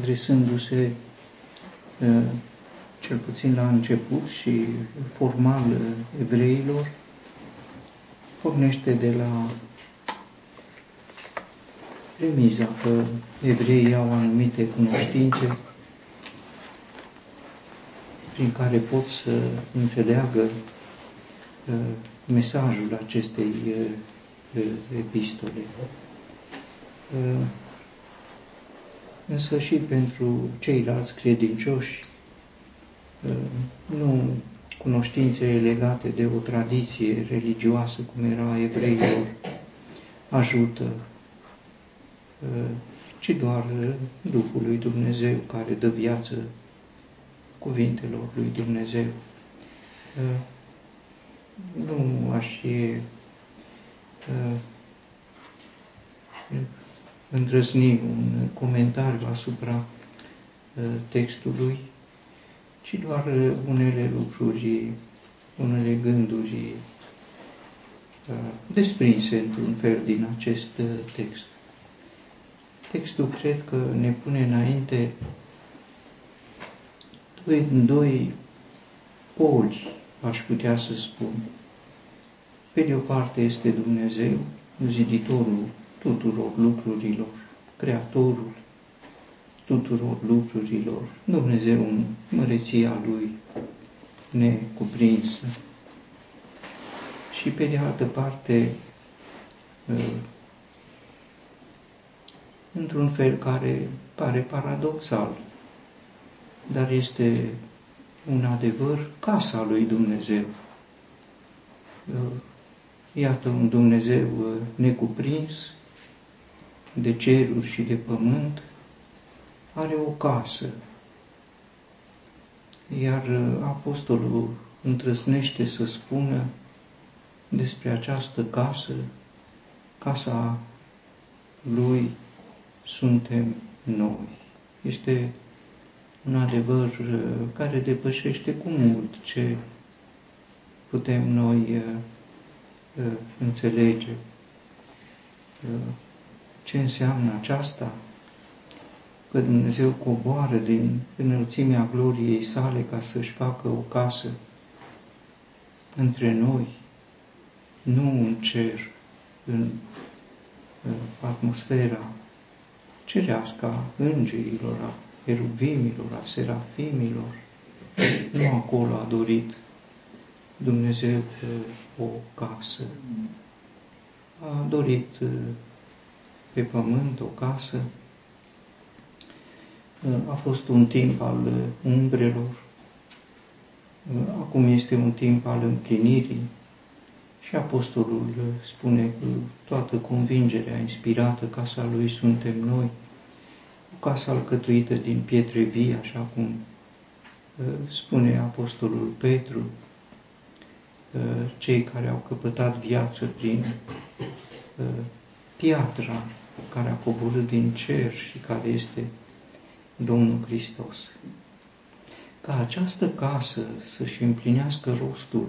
adresându-se uh, cel puțin la început și formal uh, evreilor, pornește de la premiza că evreii au anumite cunoștințe prin care pot să înțeleagă uh, mesajul acestei epistole. Însă și pentru ceilalți credincioși, nu cunoștințele legate de o tradiție religioasă, cum era evreilor, ajută, ci doar Duhul lui Dumnezeu care dă viață cuvintelor lui Dumnezeu. Nu aș îndrăzni un comentariu asupra uh, textului, ci doar uh, unele lucruri, unele gânduri uh, desprinse într-un fel din acest text. Textul cred că ne pune înainte doi, doi poli, aș putea să spun. Pe de o parte este Dumnezeu, ziditorul tuturor lucrurilor, Creatorul tuturor lucrurilor, Dumnezeu în măreția Lui necuprinsă. Și pe de altă parte, ă, într-un fel care pare paradoxal, dar este un adevăr, casa lui Dumnezeu. Ă, iată un Dumnezeu ă, necuprins, de ceruri și de pământ, are o casă. Iar uh, apostolul întrăsnește să spună despre această casă, casa lui suntem noi. Este un adevăr uh, care depășește cu mult ce putem noi uh, înțelege ce înseamnă aceasta? Că Dumnezeu coboară din înălțimea gloriei sale ca să-și facă o casă între noi, nu în cer, în atmosfera cerească a îngerilor, a eruvimilor, a serafimilor. Nu acolo a dorit Dumnezeu o casă. A dorit pe pământ, o casă. A fost un timp al umbrelor, acum este un timp al împlinirii. Și Apostolul spune cu toată convingerea inspirată, casa lui suntem noi, o casă alcătuită din pietre vii, așa cum spune Apostolul Petru, cei care au căpătat viață prin piatra care a coborât din cer și care este Domnul Hristos. Ca această casă să-și împlinească rostul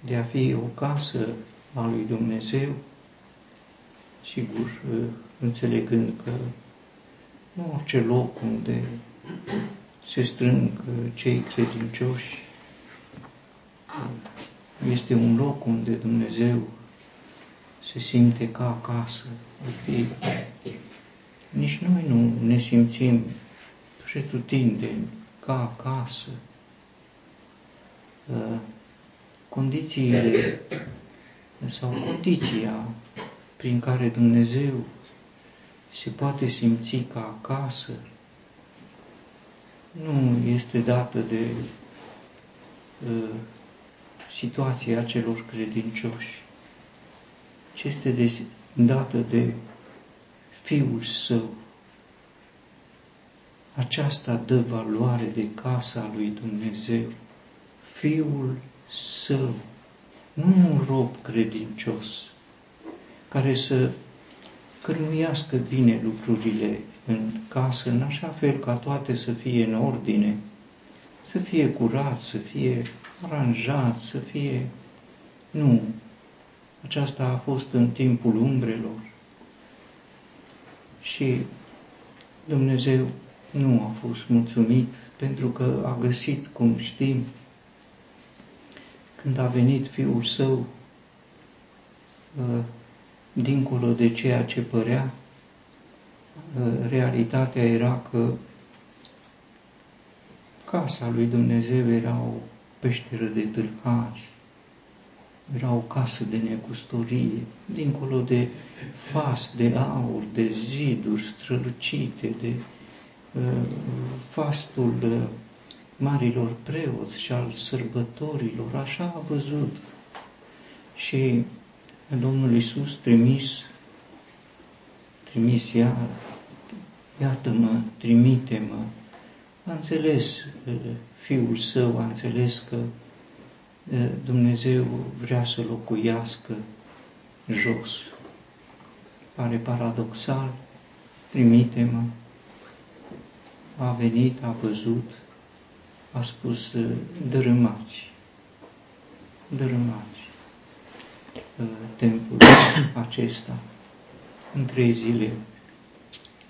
de a fi o casă a lui Dumnezeu, sigur, înțelegând că nu orice loc unde se strâng cei credincioși este un loc unde Dumnezeu se simte ca acasă. Fi. Nici noi nu ne simțim pretutindeni ca acasă. Uh, condițiile sau condiția prin care Dumnezeu se poate simți ca acasă nu este dată de uh, situația celor credincioși ci este dată de Fiul Său. Aceasta dă valoare de casa lui Dumnezeu. Fiul Său, nu un rob credincios, care să cărmuiască bine lucrurile în casă, în așa fel ca toate să fie în ordine, să fie curat, să fie aranjat, să fie... Nu, aceasta a fost în timpul umbrelor. Și Dumnezeu nu a fost mulțumit pentru că a găsit, cum știm, când a venit Fiul Său, uh, dincolo de ceea ce părea, uh, realitatea era că casa lui Dumnezeu era o peșteră de tâlhari, era o casă de necustorie, dincolo de fas, de aur, de ziduri strălucite, de uh, fastul uh, marilor preoți și al sărbătorilor, așa a văzut. Și Domnul Iisus trimis, trimis iar, iată-mă, trimite-mă, a înțeles uh, Fiul Său, a înțeles că uh, Dumnezeu vrea să locuiască jos. Pare paradoxal, trimite-mă, a venit, a văzut, a spus, uh, dărâmați, dărâmați templul acesta în trei zile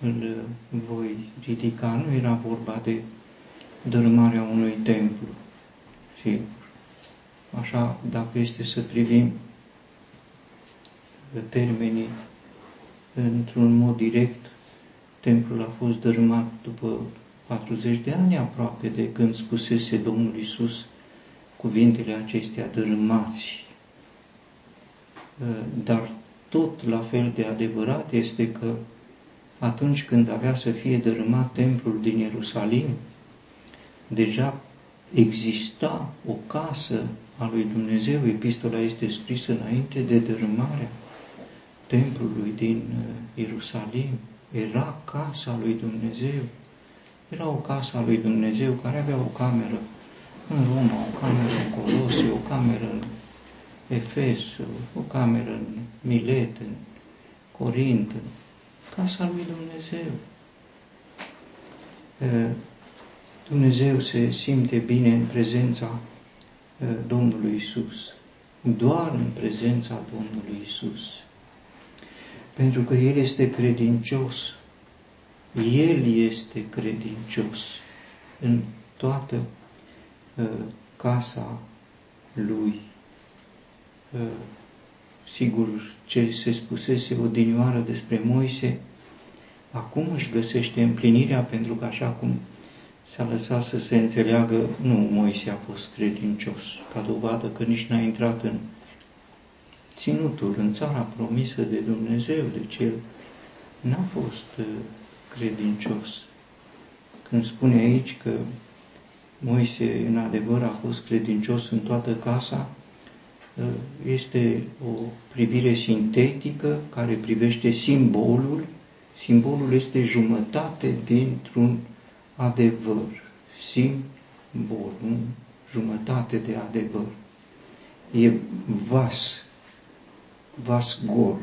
îl voi ridica. Nu era vorba de dărâmarea unui templu, sigur. Așa, dacă este să privim termenii într-un mod direct, templul a fost dărâmat după 40 de ani aproape de când spusese Domnul Isus cuvintele acestea dărâmați. Dar tot la fel de adevărat este că atunci când avea să fie dărâmat templul din Ierusalim, deja exista o casă a lui Dumnezeu. Epistola este scrisă înainte de dărâmarea templului din uh, Ierusalim. Era casa lui Dumnezeu. Era o casă a lui Dumnezeu care avea o cameră în Roma, o cameră în Colosie, o cameră în Efes, o cameră în Milet, în Corint, în casa lui Dumnezeu. Dumnezeu se simte bine în prezența Domnului Isus, doar în prezența Domnului Isus. Pentru că El este credincios. El este credincios în toată casa Lui sigur ce se spusese odinioară despre Moise, acum își găsește împlinirea pentru că așa cum s-a lăsat să se înțeleagă, nu, Moise a fost credincios, ca dovadă că nici n-a intrat în ținutul, în țara promisă de Dumnezeu, deci el n-a fost uh, credincios. Când spune aici că Moise, în adevăr, a fost credincios în toată casa, este o privire sintetică care privește simbolul. Simbolul este jumătate dintr-un adevăr. Simbol, nu? jumătate de adevăr. E vas, vas gol.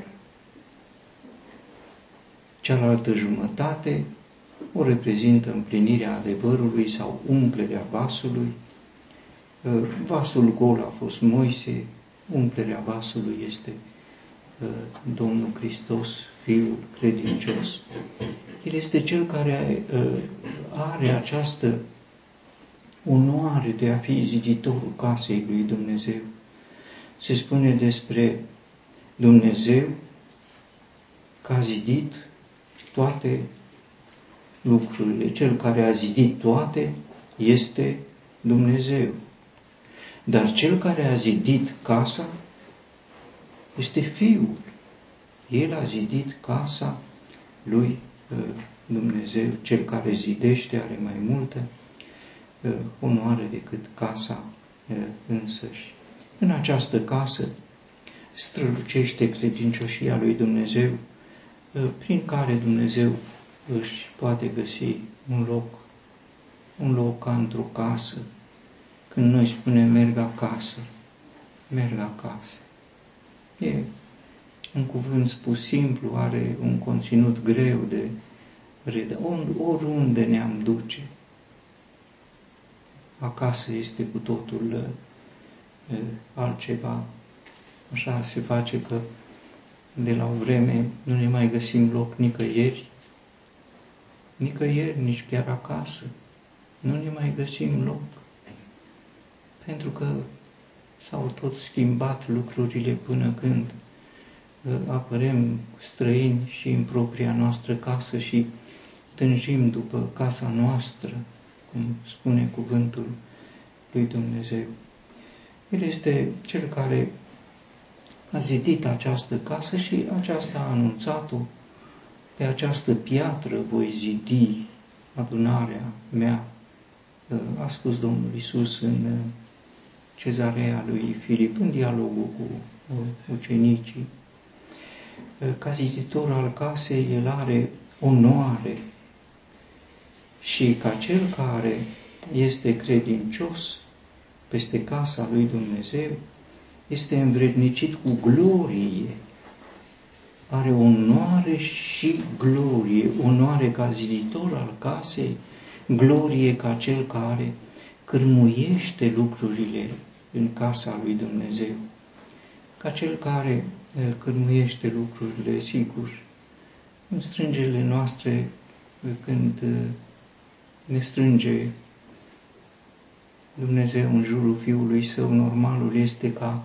Cealaltă jumătate o reprezintă împlinirea adevărului sau umplerea vasului. Vasul gol a fost Moise, umplerea vasului este uh, Domnul Hristos, Fiul credincios. El este cel care uh, are această onoare de a fi ziditorul casei lui Dumnezeu. Se spune despre Dumnezeu că a zidit toate lucrurile. Cel care a zidit toate este Dumnezeu. Dar cel care a zidit casa este Fiul. El a zidit casa lui uh, Dumnezeu. Cel care zidește are mai multă uh, onoare decât casa uh, însăși. În această casă strălucește credincioșia lui Dumnezeu, prin care Dumnezeu își poate găsi un loc, un loc ca într-o casă, când noi spunem merg acasă, merg acasă. E un cuvânt spus simplu, are un conținut greu de reda. Oriunde ne-am duce, acasă este cu totul e, altceva. Așa se face că de la o vreme nu ne mai găsim loc nicăieri, nicăieri, nici chiar acasă. Nu ne mai găsim loc. Pentru că s-au tot schimbat lucrurile până când uh, apărem străini și în propria noastră casă și tânjim după casa noastră, cum spune cuvântul lui Dumnezeu. El este cel care a zidit această casă și aceasta a anunțat-o. Pe această piatră voi zidi adunarea mea, a spus Domnul Isus în cezarea lui Filip, în dialogul cu ucenicii. Ca ziditor al casei, el are onoare și ca cel care este credincios peste casa lui Dumnezeu, este învrednicit cu glorie, are onoare și glorie, onoare ca ziditor al casei, glorie ca cel care cârmuiește lucrurile în casa lui Dumnezeu, ca cel care eh, cârmuiește lucrurile, sigur, în strângerile noastre, eh, când eh, ne strânge Dumnezeu în jurul Fiului Său, normalul este ca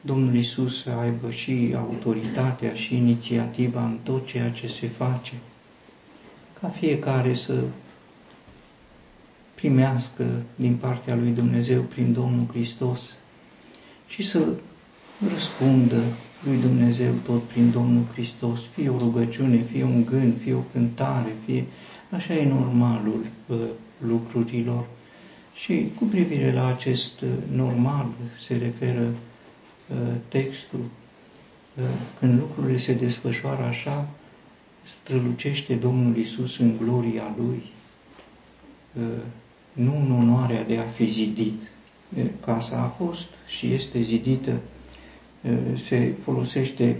Domnul Isus să aibă și autoritatea și inițiativa în tot ceea ce se face, ca fiecare să primească din partea lui Dumnezeu prin Domnul Hristos și să răspundă lui Dumnezeu tot prin Domnul Hristos, fie o rugăciune, fie un gând, fie o cântare, fie așa e normalul uh, lucrurilor. Și cu privire la acest uh, normal se referă uh, textul. Uh, când lucrurile se desfășoară așa, strălucește Domnul Isus în gloria Lui, nu în onoarea de a fi zidit. Casa a fost și este zidită, se folosește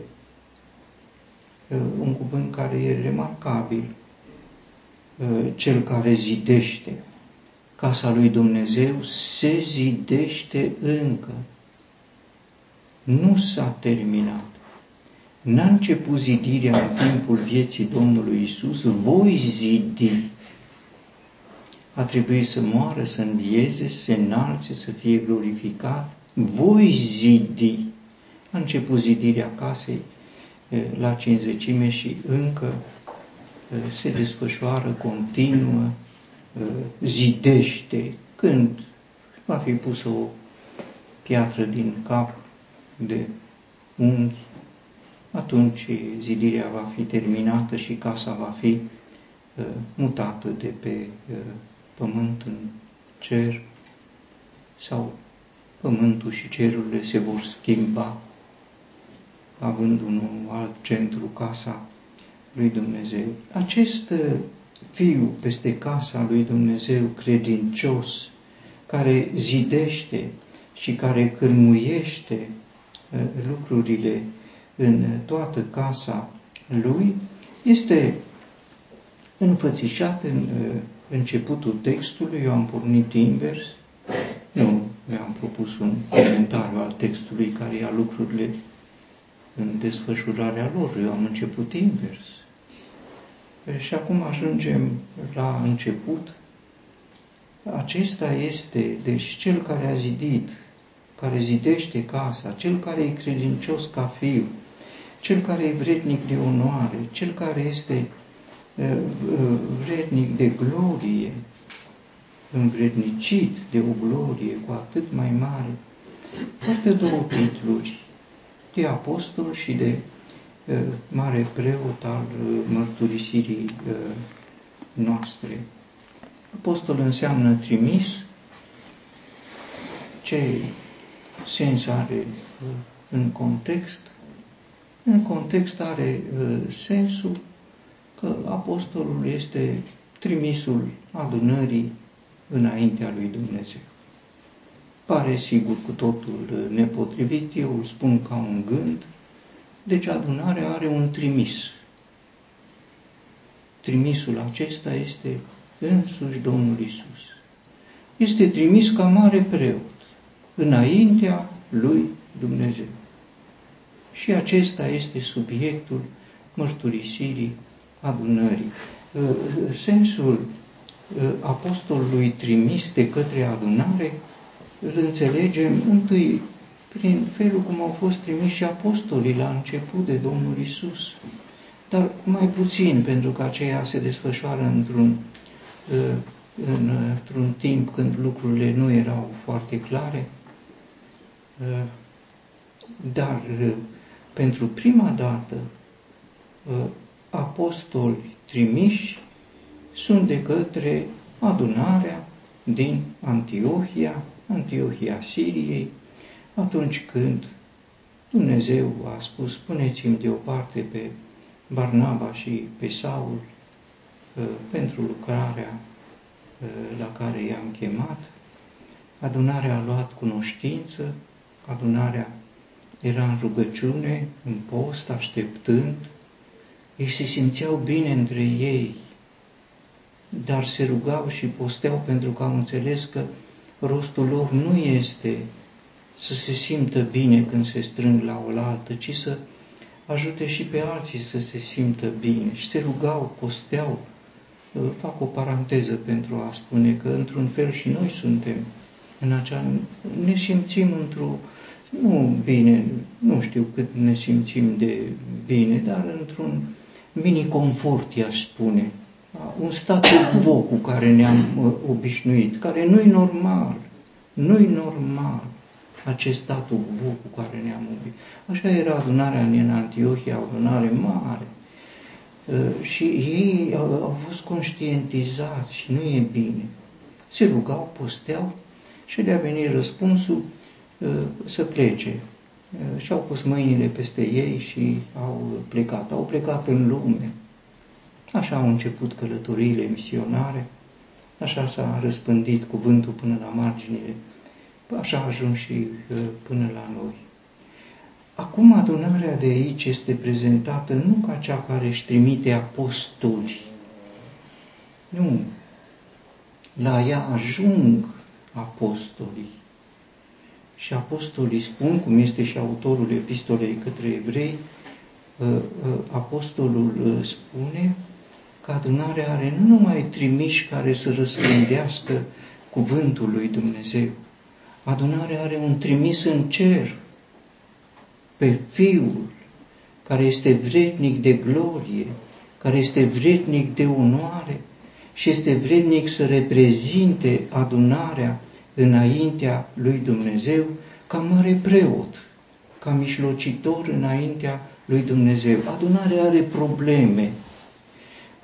un cuvânt care e remarcabil, cel care zidește casa lui Dumnezeu se zidește încă. Nu s-a terminat. N-a început zidirea în timpul vieții Domnului Isus, voi zidi. A trebuit să moară, să învieze, să se înalțe, să fie glorificat. Voi zidi. A început zidirea casei la cinzecime și încă se desfășoară, continuă, Uh, zidește. Când va fi pusă o piatră din cap de unghi, atunci zidirea va fi terminată și casa va fi uh, mutată de pe uh, pământ în cer sau pământul și cerurile se vor schimba având un alt centru, casa lui Dumnezeu. Acest fiu peste casa lui Dumnezeu credincios, care zidește și care cârmuiește uh, lucrurile în toată casa lui, este înfățișat în uh, începutul textului, eu am pornit invers, nu mi-am propus un comentariu al textului care ia lucrurile în desfășurarea lor, eu am început invers. Și acum ajungem la început. Acesta este, deci, cel care a zidit, care zidește casa, cel care e credincios ca fiu, cel care e vrednic de onoare, cel care este vrednic de glorie, învrednicit de o glorie cu atât mai mare, poate două titluri, de apostol și de mare preot al mărturisirii noastre. Apostol înseamnă trimis. Ce sens are în context? În context are sensul că apostolul este trimisul adunării înaintea lui Dumnezeu. Pare sigur cu totul nepotrivit, eu îl spun ca un gând, deci adunarea are un trimis. Trimisul acesta este însuși Domnul Isus. Este trimis ca mare preot înaintea lui Dumnezeu. Și acesta este subiectul mărturisirii adunării. sensul apostolului trimis de către adunare îl înțelegem întâi prin felul cum au fost trimiși și apostolii la început de Domnul Isus, dar mai puțin pentru că aceea se desfășoară într-un într-un timp când lucrurile nu erau foarte clare, dar pentru prima dată apostoli trimiși sunt de către adunarea din Antiohia, Antiohia Siriei, atunci când Dumnezeu a spus, puneți-mi deoparte pe Barnaba și pe Saul pentru lucrarea la care i-am chemat, adunarea a luat cunoștință, adunarea era în rugăciune, în post, așteptând, ei se simțeau bine între ei, dar se rugau și posteau pentru că au înțeles că rostul lor nu este să se simtă bine când se strâng la oaltă, ci să ajute și pe alții să se simtă bine. Și se rugau, posteau, fac o paranteză pentru a spune că într-un fel și noi suntem în acea, ne simțim într-o, nu bine, nu știu cât ne simțim de bine, dar într-un mini-confort, i-aș spune, un stat quo cu care ne-am obișnuit, care nu-i normal, nu-i normal acest statul quo cu care ne-am obișnuit. Așa era adunarea în Antiohia, o adunare mare, Uh, și ei au, au fost conștientizați și nu e bine. Se rugau, posteau și de a venit răspunsul uh, să plece. Uh, și-au pus mâinile peste ei și au plecat. Au plecat în lume. Așa au început călătoriile misionare, așa s-a răspândit cuvântul până la marginile, așa a ajuns și până la noi. Acum adunarea de aici este prezentată nu ca cea care își trimite apostoli. Nu. La ea ajung apostolii. Și apostolii spun, cum este și autorul epistolei către evrei, ă, ă, apostolul ă, spune că adunarea are nu numai trimiși care să răspândească cuvântul lui Dumnezeu, adunarea are un trimis în cer, pe Fiul care este vrednic de glorie, care este vrednic de onoare și este vrednic să reprezinte adunarea înaintea lui Dumnezeu ca mare preot, ca mijlocitor înaintea lui Dumnezeu. Adunarea are probleme,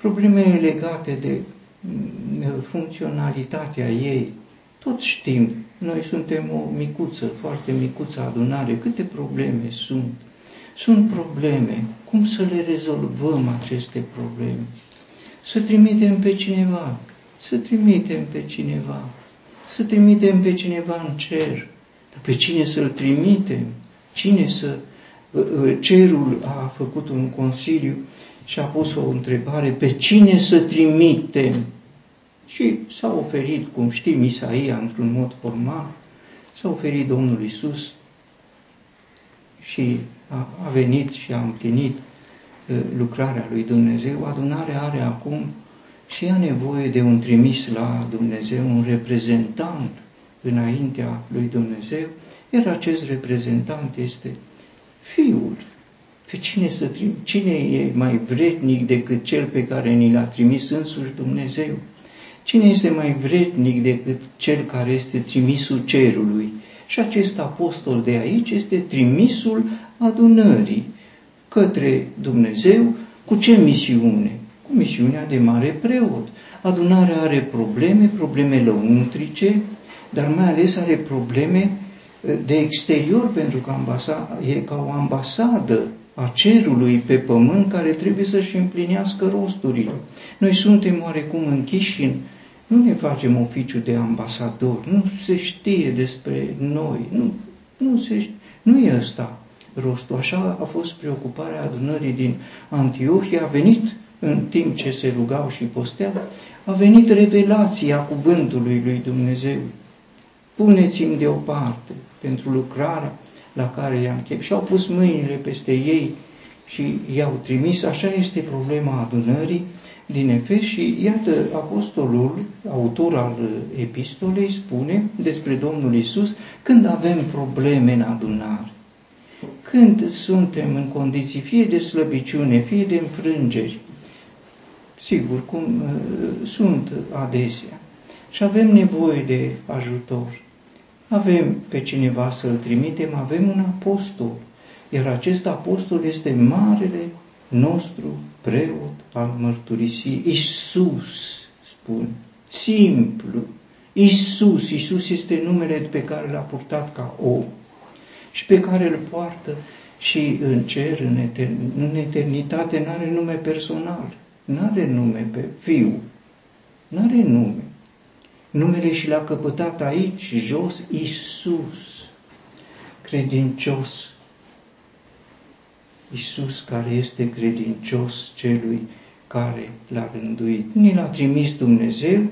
problemele legate de mm, funcționalitatea ei. Toți știm noi suntem o micuță, foarte micuță adunare. Câte probleme sunt? Sunt probleme. Cum să le rezolvăm aceste probleme? Să trimitem pe cineva, să trimitem pe cineva, să trimitem pe cineva în cer. Dar pe cine să-l trimitem? Cine să... Ă, ă, cerul a făcut un consiliu și a pus o întrebare, pe cine să trimitem? Și s-a oferit, cum știm Isaia, într-un mod formal, s-a oferit Domnul Isus și a, a venit și a împlinit uh, lucrarea lui Dumnezeu. Adunarea are acum și ea nevoie de un trimis la Dumnezeu, un reprezentant înaintea lui Dumnezeu, iar acest reprezentant este Fiul. Pe cine, să trim- cine e mai vrednic decât cel pe care ni l-a trimis însuși Dumnezeu? Cine este mai vrednic decât cel care este trimisul cerului? Și acest apostol de aici este trimisul adunării către Dumnezeu. Cu ce misiune? Cu misiunea de mare preot. Adunarea are probleme, probleme lăuntrice, dar mai ales are probleme eh, de exterior, pentru că ambasa, e ca o ambasadă a cerului pe pământ care trebuie să-și împlinească rosturile. Noi suntem oarecum închiși în nu ne facem oficiu de ambasador, nu se știe despre noi, nu, nu, se, nu e ăsta rostul. Așa a fost preocuparea adunării din Antiohia, a venit în timp ce se rugau și posteau, a venit revelația cuvântului lui Dumnezeu. Puneți-mi deoparte pentru lucrarea la care i-am chep. Și au pus mâinile peste ei și i-au trimis. Așa este problema adunării din Efes și iată, apostolul, autor al epistolei, spune despre Domnul Isus când avem probleme în adunare, când suntem în condiții fie de slăbiciune, fie de înfrângeri, sigur, cum uh, sunt adesea, și avem nevoie de ajutor. Avem pe cineva să-l trimitem, avem un apostol, iar acest apostol este marele nostru preot al mărturisiei. Isus spune, simplu, Isus, Isus este numele pe care l-a purtat ca om și pe care îl poartă și în cer, în, etern- în eternitate, nu are nume personal, nu are nume pe fiu, nu are nume. Numele și l-a căpătat aici, jos, Isus, credincios, Isus care este credincios celui care l-a rânduit. Ni l-a trimis Dumnezeu,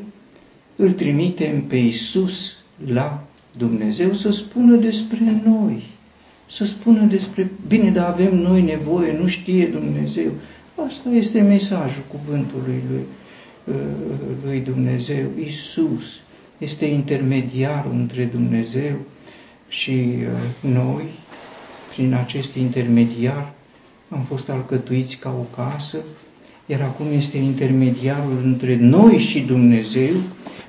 îl trimitem pe Isus la Dumnezeu să spună despre noi, să spună despre, bine, dar avem noi nevoie, nu știe Dumnezeu. Asta este mesajul cuvântului lui, lui Dumnezeu. Isus este intermediarul între Dumnezeu și uh, noi, prin acest intermediar, am fost alcătuiți ca o casă, iar acum este intermediarul între noi și Dumnezeu,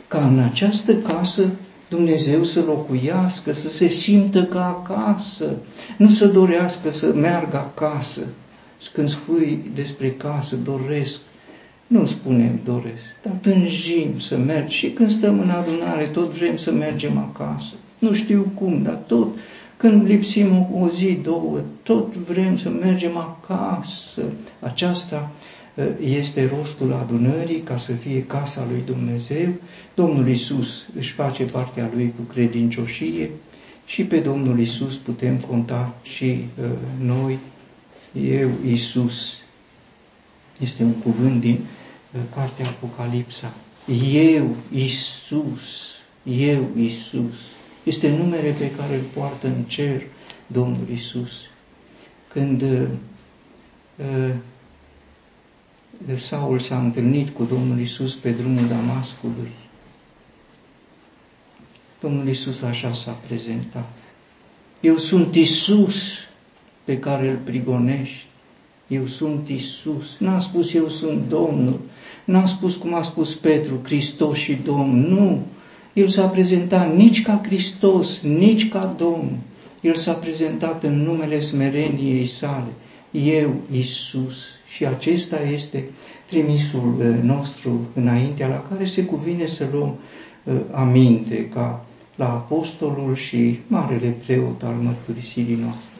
ca în această casă Dumnezeu să locuiască, să se simtă ca acasă, nu să dorească să meargă acasă. Când spui despre casă, doresc, nu spunem doresc, dar tânjim să mergi și când stăm în adunare, tot vrem să mergem acasă. Nu știu cum, dar tot când lipsim o zi, două, tot vrem să mergem acasă. Aceasta ă, este rostul adunării ca să fie casa lui Dumnezeu. Domnul Isus își face partea lui cu credincioșie și pe Domnul Isus putem conta și uh, noi. Eu, Isus, este un cuvânt din uh, cartea Apocalipsa. Eu, Isus, eu, Isus este numele pe care îl poartă în cer Domnul Isus. Când uh, uh, Saul s-a întâlnit cu Domnul Isus pe drumul Damascului, Domnul Isus așa s-a prezentat. Eu sunt Isus pe care îl prigonești. Eu sunt Isus. N-a spus eu sunt Domnul. N-a spus cum a spus Petru, Hristos și Domn. Nu. El s-a prezentat nici ca Hristos, nici ca Domn. El s-a prezentat în numele smereniei sale. Eu, Isus. Și acesta este trimisul uh, nostru înaintea la care se cuvine să luăm uh, aminte ca la apostolul și marele preot al mărturisirii noastre.